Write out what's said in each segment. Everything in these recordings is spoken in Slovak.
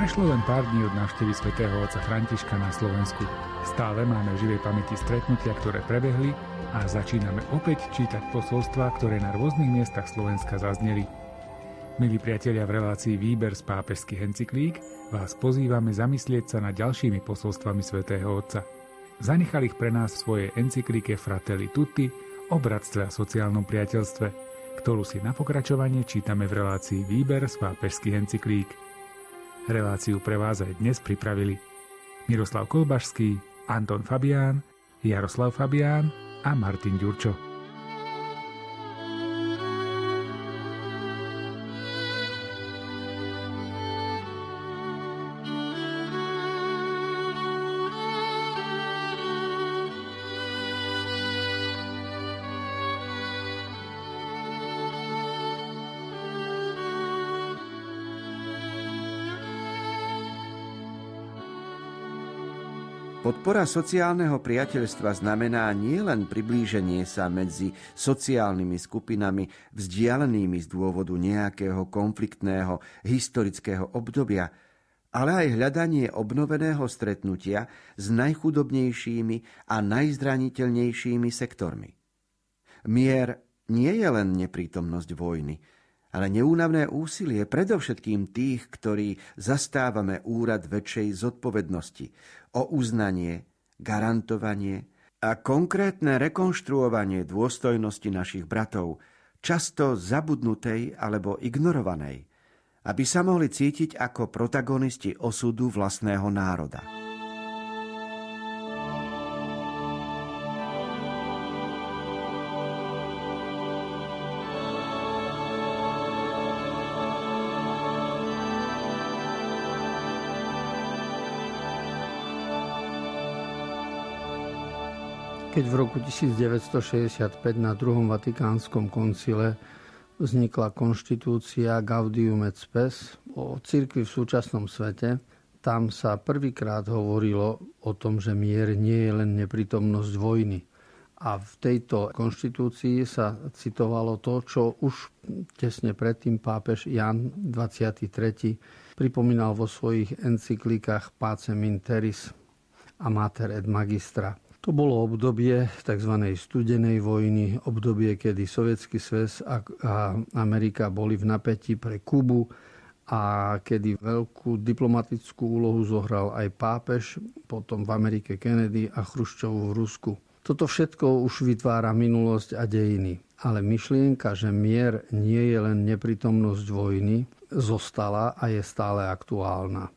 Prešlo len pár dní od návštevy svätého otca Františka na Slovensku. Stále máme v živej pamäti stretnutia, ktoré prebehli a začíname opäť čítať posolstva, ktoré na rôznych miestach Slovenska zazneli. Milí priatelia v relácii Výber z pápežských encyklík vás pozývame zamyslieť sa nad ďalšími posolstvami svätého Otca. Zanechal ich pre nás v svojej encyklike Fratelli Tutti o bratstve a sociálnom priateľstve, ktorú si na pokračovanie čítame v relácii Výber z pápežských encyklík. Reláciu pre vás aj dnes pripravili Miroslav Kolbašský, Anton Fabián, Jaroslav Fabián a Martin Ďurčo. Podpora sociálneho priateľstva znamená nielen priblíženie sa medzi sociálnymi skupinami vzdialenými z dôvodu nejakého konfliktného historického obdobia, ale aj hľadanie obnoveného stretnutia s najchudobnejšími a najzraniteľnejšími sektormi. Mier nie je len neprítomnosť vojny, ale neúnavné úsilie predovšetkým tých, ktorí zastávame úrad väčšej zodpovednosti, o uznanie, garantovanie a konkrétne rekonštruovanie dôstojnosti našich bratov, často zabudnutej alebo ignorovanej, aby sa mohli cítiť ako protagonisti osudu vlastného národa. Keď v roku 1965 na druhom vatikánskom koncile vznikla konštitúcia Gaudium et Spes o cirkvi v súčasnom svete, tam sa prvýkrát hovorilo o tom, že mier nie je len neprítomnosť vojny. A v tejto konštitúcii sa citovalo to, čo už tesne predtým pápež Jan 23. pripomínal vo svojich encyklikách Pacem in Teris a Mater et Magistra – to bolo obdobie tzv. studenej vojny, obdobie, kedy Sovietský sväz a Amerika boli v napätí pre Kubu a kedy veľkú diplomatickú úlohu zohral aj pápež, potom v Amerike Kennedy a Chruščov v Rusku. Toto všetko už vytvára minulosť a dejiny. Ale myšlienka, že mier nie je len neprítomnosť vojny, zostala a je stále aktuálna.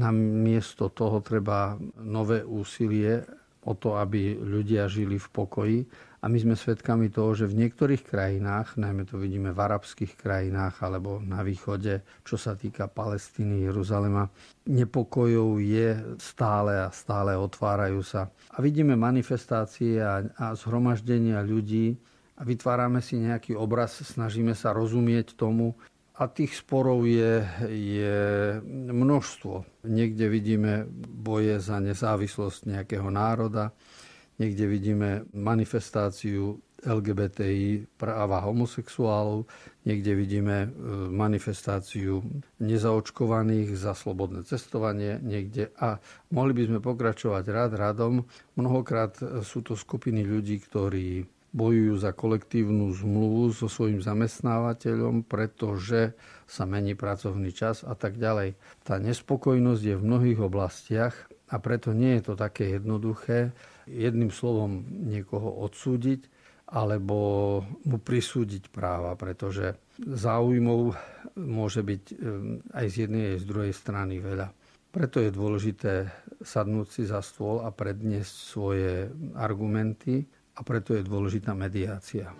Namiesto toho treba nové úsilie o to, aby ľudia žili v pokoji. A my sme svedkami toho, že v niektorých krajinách, najmä to vidíme v arabských krajinách alebo na východe, čo sa týka Palestíny, Jeruzalema, nepokojov je stále a stále otvárajú sa. A vidíme manifestácie a, a zhromaždenia ľudí a vytvárame si nejaký obraz, snažíme sa rozumieť tomu, a tých sporov je, je množstvo. Niekde vidíme boje za nezávislosť nejakého národa, niekde vidíme manifestáciu LGBTI práva homosexuálov, niekde vidíme e, manifestáciu nezaočkovaných za slobodné cestovanie, niekde a mohli by sme pokračovať rád radom. Mnohokrát sú to skupiny ľudí, ktorí bojujú za kolektívnu zmluvu so svojím zamestnávateľom, pretože sa mení pracovný čas a tak ďalej. Tá nespokojnosť je v mnohých oblastiach a preto nie je to také jednoduché jedným slovom niekoho odsúdiť alebo mu prisúdiť práva, pretože záujmov môže byť aj z jednej, aj z druhej strany veľa. Preto je dôležité sadnúť si za stôl a predniesť svoje argumenty a preto je dôležitá mediácia.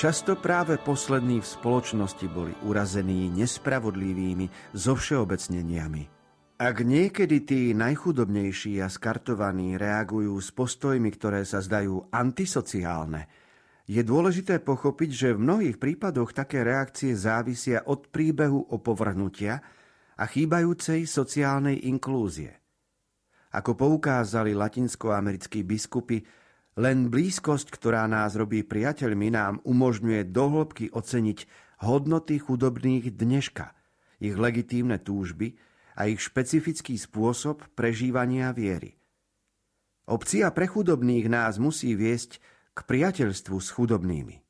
Často práve poslední v spoločnosti boli urazení nespravodlivými zovšeobecneniami. Ak niekedy tí najchudobnejší a skartovaní reagujú s postojmi, ktoré sa zdajú antisociálne, je dôležité pochopiť, že v mnohých prípadoch také reakcie závisia od príbehu opovrhnutia a chýbajúcej sociálnej inklúzie. Ako poukázali latinskoamerickí biskupy, len blízkosť, ktorá nás robí priateľmi, nám umožňuje dohlbky oceniť hodnoty chudobných dneška, ich legitímne túžby a ich špecifický spôsob prežívania viery. Opcia pre chudobných nás musí viesť k priateľstvu s chudobnými.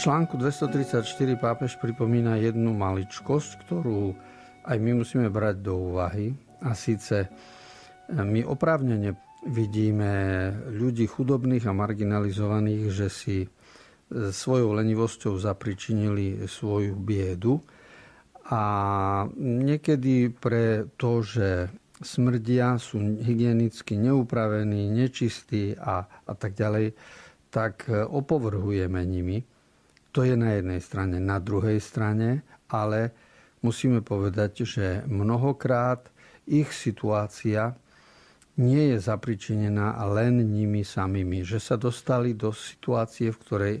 Článku 234 pápež pripomína jednu maličkosť, ktorú aj my musíme brať do úvahy. A síce e, my oprávnene vidíme ľudí chudobných a marginalizovaných, že si e, svojou lenivosťou zapričinili svoju biedu. A niekedy pre to, že smrdia, sú hygienicky neupravení, nečistí a, a tak ďalej, tak e, opovrhujeme nimi. To je na jednej strane. Na druhej strane ale musíme povedať, že mnohokrát ich situácia nie je zapričinená len nimi samými. Že sa dostali do situácie, v ktorej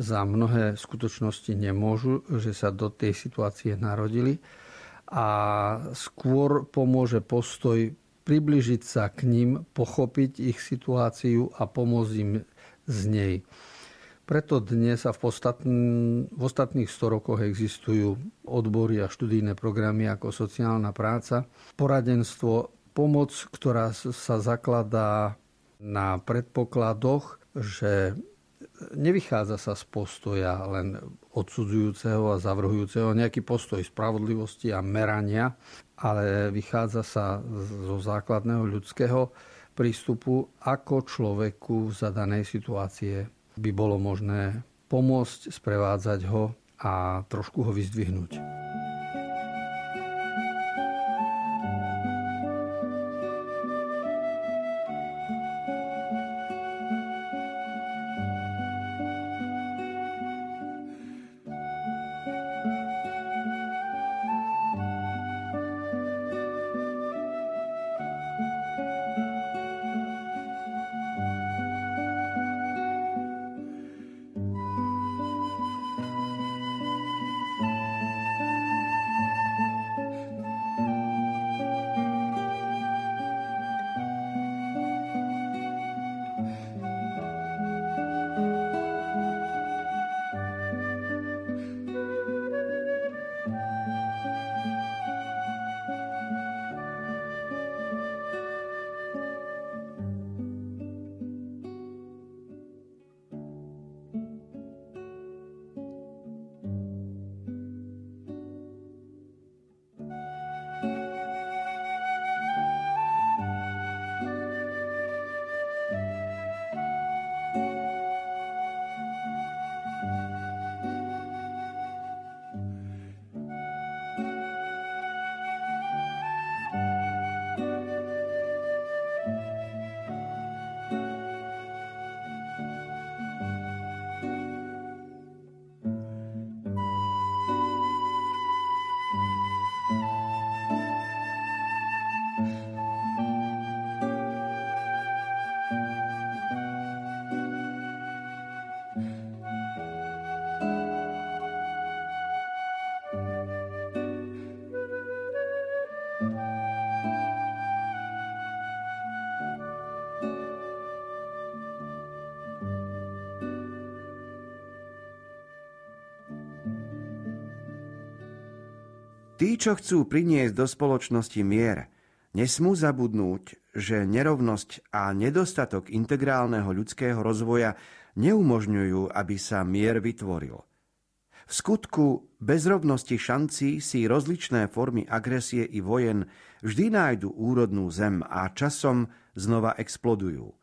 za mnohé skutočnosti nemôžu, že sa do tej situácie narodili a skôr pomôže postoj približiť sa k ním, pochopiť ich situáciu a pomôcť im z nej. Preto dnes a v, ostatn- v ostatných 100 rokoch existujú odbory a študijné programy ako sociálna práca, poradenstvo, pomoc, ktorá sa zakladá na predpokladoch, že nevychádza sa z postoja len odsudzujúceho a zavrhujúceho, nejaký postoj spravodlivosti a merania, ale vychádza sa zo základného ľudského prístupu, ako človeku v zadanej situácie by bolo možné pomôcť, sprevádzať ho a trošku ho vyzdvihnúť. Tí, čo chcú priniesť do spoločnosti mier, nesmú zabudnúť, že nerovnosť a nedostatok integrálneho ľudského rozvoja neumožňujú, aby sa mier vytvoril. V skutku bezrovnosti šancí si rozličné formy agresie i vojen vždy nájdu úrodnú zem a časom znova explodujú.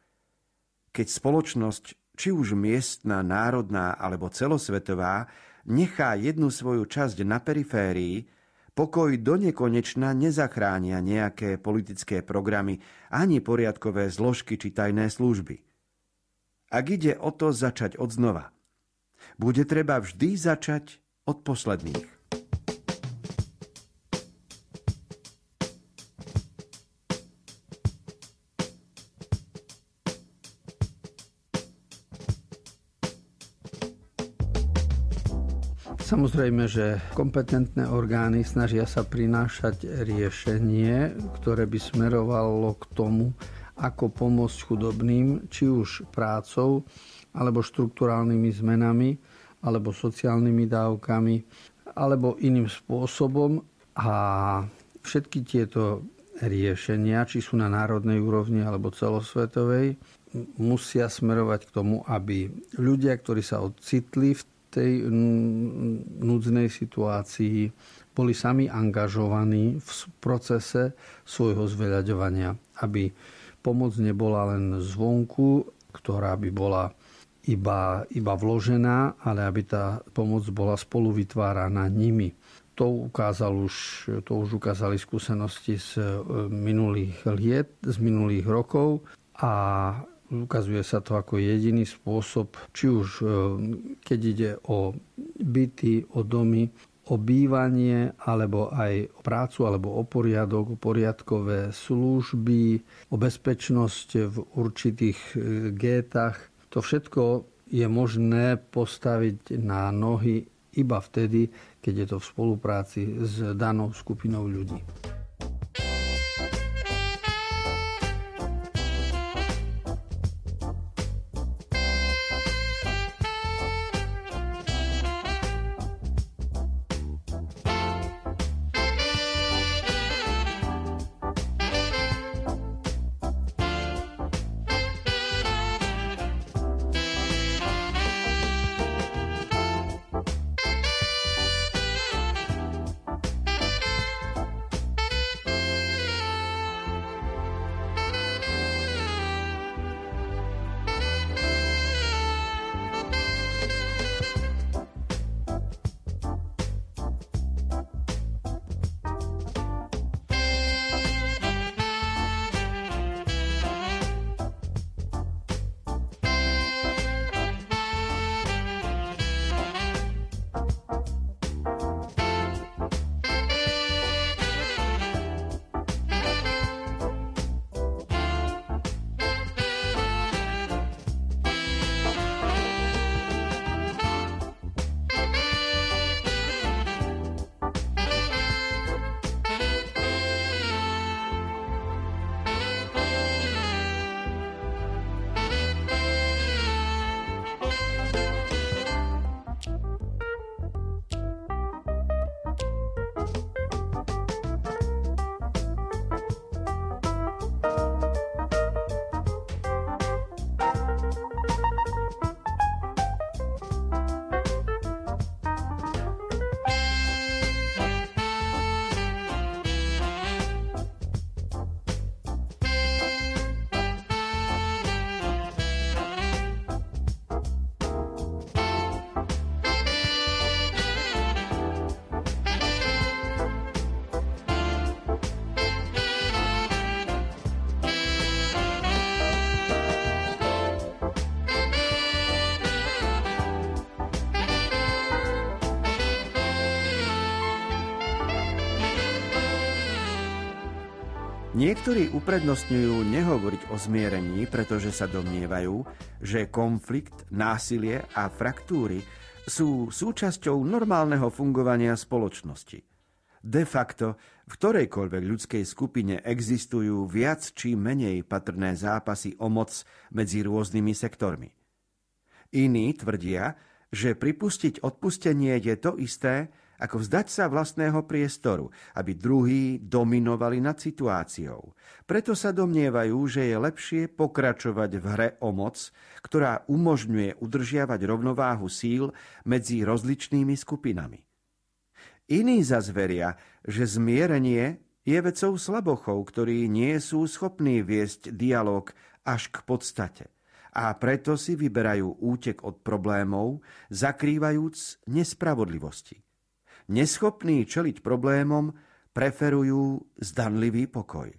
Keď spoločnosť, či už miestna, národná alebo celosvetová, nechá jednu svoju časť na periférii, pokoj do nekonečna nezachránia nejaké politické programy ani poriadkové zložky či tajné služby. Ak ide o to začať od znova, bude treba vždy začať od posledných. Samozrejme, že kompetentné orgány snažia sa prinášať riešenie, ktoré by smerovalo k tomu, ako pomôcť chudobným, či už prácou, alebo štruktúrálnymi zmenami, alebo sociálnymi dávkami, alebo iným spôsobom. A všetky tieto riešenia, či sú na národnej úrovni alebo celosvetovej, musia smerovať k tomu, aby ľudia, ktorí sa ocitli v tej núdznej situácii boli sami angažovaní v procese svojho zveľaďovania, aby pomoc nebola len zvonku, ktorá by bola iba, iba vložená, ale aby tá pomoc bola spolu vytváraná nimi. To, ukázal už, to už ukázali skúsenosti z e, minulých liet, z minulých rokov a Ukazuje sa to ako jediný spôsob, či už e, keď ide o byty, o domy, o bývanie, alebo aj o prácu, alebo o poriadok, o poriadkové služby, o bezpečnosť v určitých e, gétach. To všetko je možné postaviť na nohy iba vtedy, keď je to v spolupráci s danou skupinou ľudí. Niektorí uprednostňujú nehovoriť o zmierení, pretože sa domnievajú, že konflikt, násilie a fraktúry sú súčasťou normálneho fungovania spoločnosti. De facto, v ktorejkoľvek ľudskej skupine existujú viac či menej patrné zápasy o moc medzi rôznymi sektormi. Iní tvrdia, že pripustiť odpustenie je to isté, ako vzdať sa vlastného priestoru, aby druhí dominovali nad situáciou. Preto sa domnievajú, že je lepšie pokračovať v hre o moc, ktorá umožňuje udržiavať rovnováhu síl medzi rozličnými skupinami. Iní zazveria, že zmierenie je vecou slabochov, ktorí nie sú schopní viesť dialog až k podstate a preto si vyberajú útek od problémov, zakrývajúc nespravodlivosti. Neschopní čeliť problémom, preferujú zdanlivý pokoj.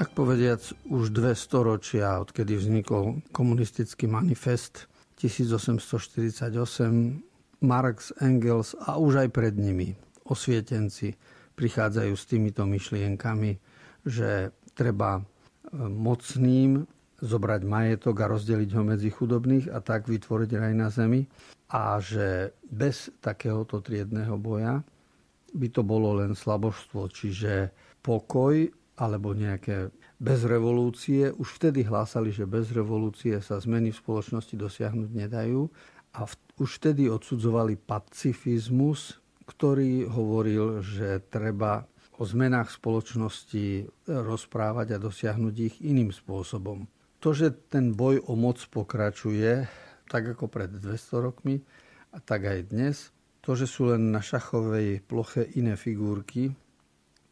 tak povediac už dve storočia, odkedy vznikol komunistický manifest 1848, Marx, Engels a už aj pred nimi osvietenci prichádzajú s týmito myšlienkami, že treba e, mocným zobrať majetok a rozdeliť ho medzi chudobných a tak vytvoriť raj na zemi a že bez takéhoto triedného boja by to bolo len slabožstvo, čiže pokoj alebo nejaké bez revolúcie. Už vtedy hlásali, že bez revolúcie sa zmeny v spoločnosti dosiahnuť nedajú a v, už vtedy odsudzovali pacifizmus, ktorý hovoril, že treba o zmenách spoločnosti rozprávať a dosiahnuť ich iným spôsobom. To, že ten boj o moc pokračuje, tak ako pred 200 rokmi, a tak aj dnes, to, že sú len na šachovej ploche iné figurky,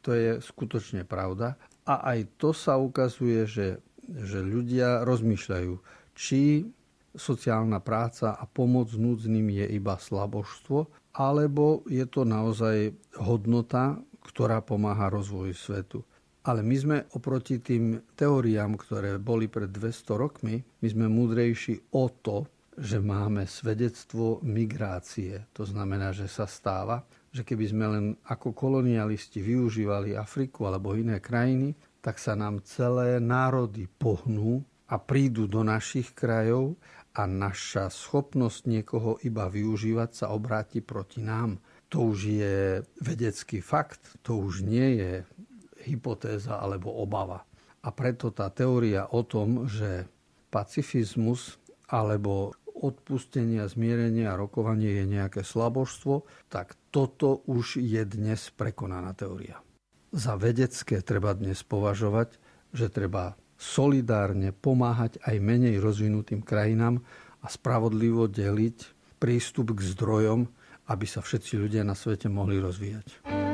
to je skutočne pravda. A aj to sa ukazuje, že, že ľudia rozmýšľajú, či sociálna práca a pomoc núdznym je iba slabožstvo, alebo je to naozaj hodnota, ktorá pomáha rozvoju svetu. Ale my sme oproti tým teóriám, ktoré boli pred 200 rokmi, my sme múdrejší o to, že máme svedectvo migrácie. To znamená, že sa stáva, že keby sme len ako kolonialisti využívali Afriku alebo iné krajiny, tak sa nám celé národy pohnú a prídu do našich krajov a naša schopnosť niekoho iba využívať sa obráti proti nám. To už je vedecký fakt, to už nie je hypotéza alebo obava. A preto tá teória o tom, že pacifizmus alebo odpustenia, zmierenia a rokovanie je nejaké slabožstvo, tak toto už je dnes prekonaná teória. Za vedecké treba dnes považovať, že treba solidárne pomáhať aj menej rozvinutým krajinám a spravodlivo deliť prístup k zdrojom, aby sa všetci ľudia na svete mohli rozvíjať.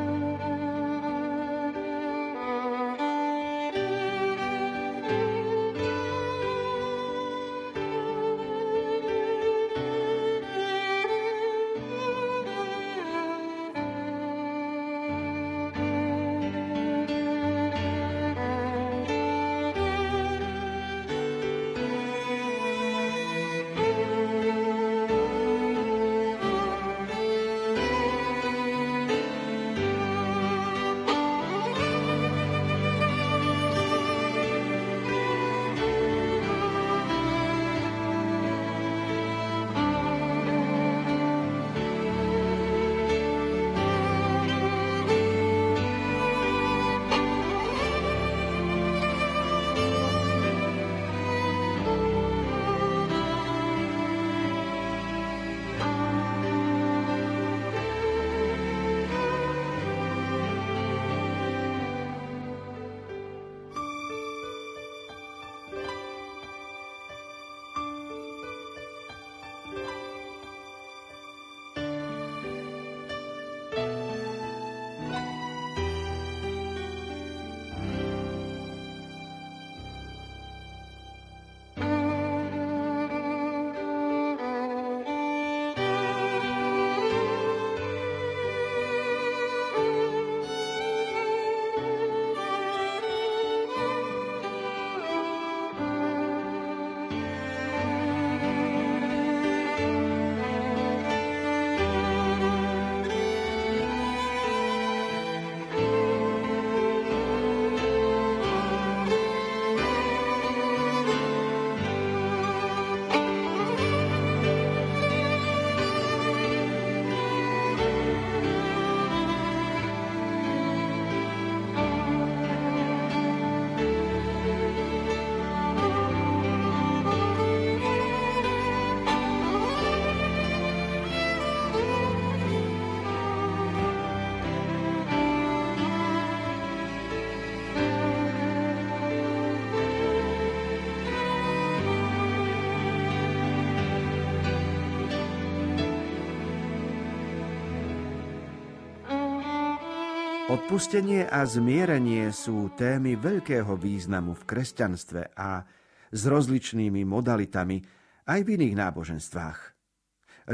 Odpustenie a zmierenie sú témy veľkého významu v kresťanstve a s rozličnými modalitami aj v iných náboženstvách.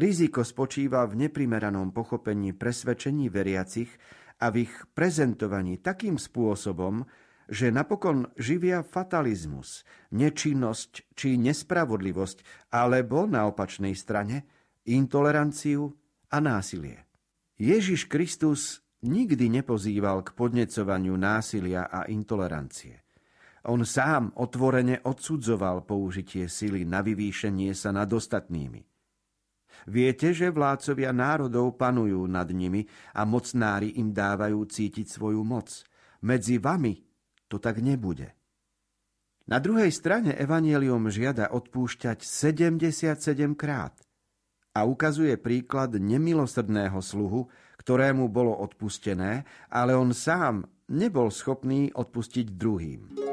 Riziko spočíva v neprimeranom pochopení presvedčení veriacich a v ich prezentovaní takým spôsobom, že napokon živia fatalizmus, nečinnosť či nespravodlivosť, alebo na opačnej strane intoleranciu a násilie. Ježiš Kristus nikdy nepozýval k podnecovaniu násilia a intolerancie. On sám otvorene odsudzoval použitie sily na vyvýšenie sa nad ostatnými. Viete, že vládcovia národov panujú nad nimi a mocnári im dávajú cítiť svoju moc. Medzi vami to tak nebude. Na druhej strane Evangelium žiada odpúšťať 77 krát a ukazuje príklad nemilosrdného sluhu, ktorému bolo odpustené, ale on sám nebol schopný odpustiť druhým.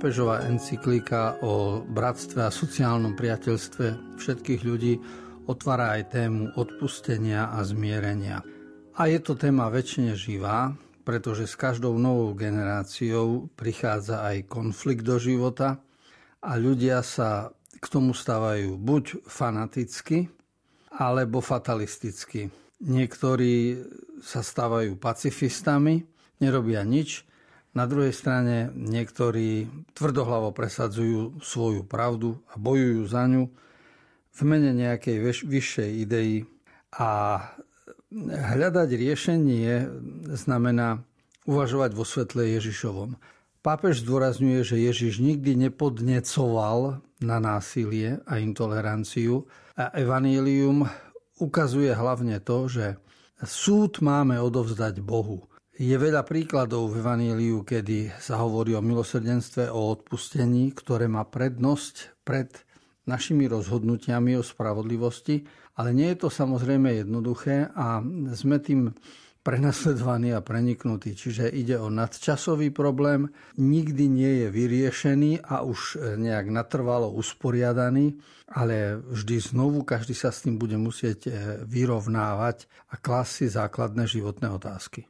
Pápežová encyklika o bratstve a sociálnom priateľstve všetkých ľudí otvára aj tému odpustenia a zmierenia. A je to téma väčšine živá, pretože s každou novou generáciou prichádza aj konflikt do života a ľudia sa k tomu stávajú buď fanaticky, alebo fatalisticky. Niektorí sa stávajú pacifistami, nerobia nič, na druhej strane niektorí tvrdohlavo presadzujú svoju pravdu a bojujú za ňu v mene nejakej vyš- vyššej idei a hľadať riešenie znamená uvažovať vo svetle Ježišovom. Pápež zdôrazňuje, že Ježiš nikdy nepodnecoval na násilie a intoleranciu a evanílium ukazuje hlavne to, že súd máme odovzdať Bohu. Je veľa príkladov v Evaníliu, kedy sa hovorí o milosrdenstve, o odpustení, ktoré má prednosť pred našimi rozhodnutiami o spravodlivosti, ale nie je to samozrejme jednoduché a sme tým prenasledovaní a preniknutí. Čiže ide o nadčasový problém, nikdy nie je vyriešený a už nejak natrvalo usporiadaný, ale vždy znovu každý sa s tým bude musieť vyrovnávať a klásť si základné životné otázky.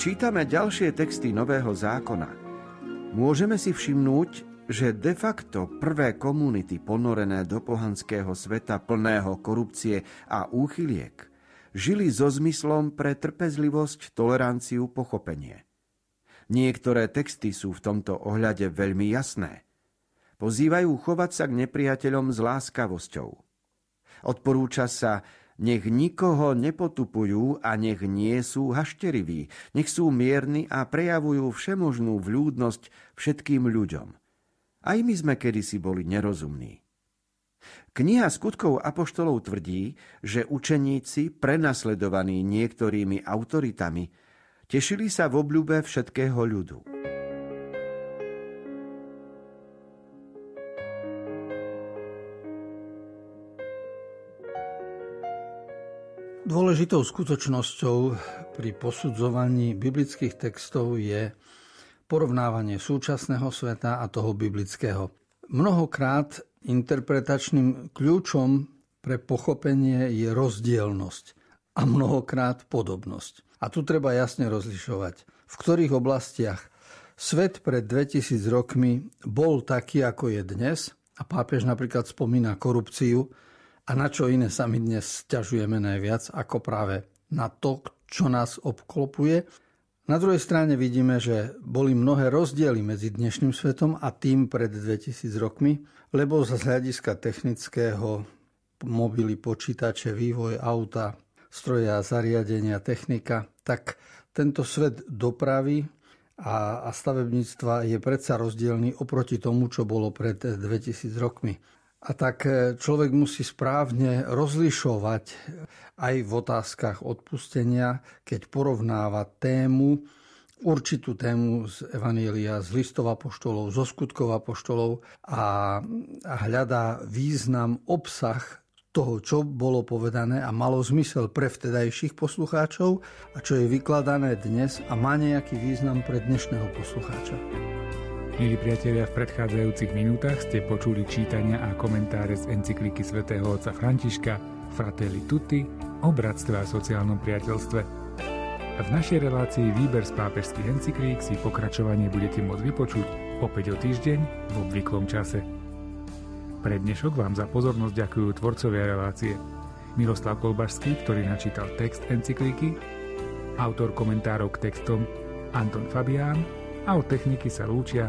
Čítame ďalšie texty Nového zákona, môžeme si všimnúť, že de facto prvé komunity ponorené do pohanského sveta plného korupcie a úchyliek žili so zmyslom pre trpezlivosť, toleranciu, pochopenie. Niektoré texty sú v tomto ohľade veľmi jasné. Pozývajú chovať sa k nepriateľom s láskavosťou. Odporúča sa nech nikoho nepotupujú a nech nie sú hašteriví. Nech sú mierni a prejavujú všemožnú vľúdnosť všetkým ľuďom. Aj my sme kedysi boli nerozumní. Kniha skutkov apoštolov tvrdí, že učeníci, prenasledovaní niektorými autoritami, tešili sa v obľúbe všetkého ľudu. Dôležitou skutočnosťou pri posudzovaní biblických textov je porovnávanie súčasného sveta a toho biblického. Mnohokrát interpretačným kľúčom pre pochopenie je rozdielnosť a mnohokrát podobnosť. A tu treba jasne rozlišovať, v ktorých oblastiach svet pred 2000 rokmi bol taký, ako je dnes, a pápež napríklad spomína korupciu, a na čo iné sa my dnes stiažujeme najviac, ako práve na to, čo nás obklopuje. Na druhej strane vidíme, že boli mnohé rozdiely medzi dnešným svetom a tým pred 2000 rokmi, lebo z hľadiska technického mobily, počítače, vývoj auta, stroja, zariadenia, technika, tak tento svet dopravy a, stavebníctva je predsa rozdielný oproti tomu, čo bolo pred 2000 rokmi. A tak e, človek musí správne rozlišovať aj v otázkach odpustenia, keď porovnáva tému, určitú tému z Evanília, z listov apoštolov, zo skutkov apoštolov a, a hľadá význam, obsah toho, čo bolo povedané a malo zmysel pre vtedajších poslucháčov a čo je vykladané dnes a má nejaký význam pre dnešného poslucháča. Milí priatelia, v predchádzajúcich minútach ste počuli čítania a komentáre z encykliky svätého otca Františka Fratelli Tutti o bratstve a sociálnom priateľstve. V našej relácii Výber z pápežských encyklík si pokračovanie budete môcť vypočuť opäť o týždeň v obvyklom čase. Pre dnešok vám za pozornosť ďakujú tvorcovia relácie Miroslav Kolbašský, ktorý načítal text encyklíky, autor komentárov k textom Anton Fabián a od techniky sa lúčia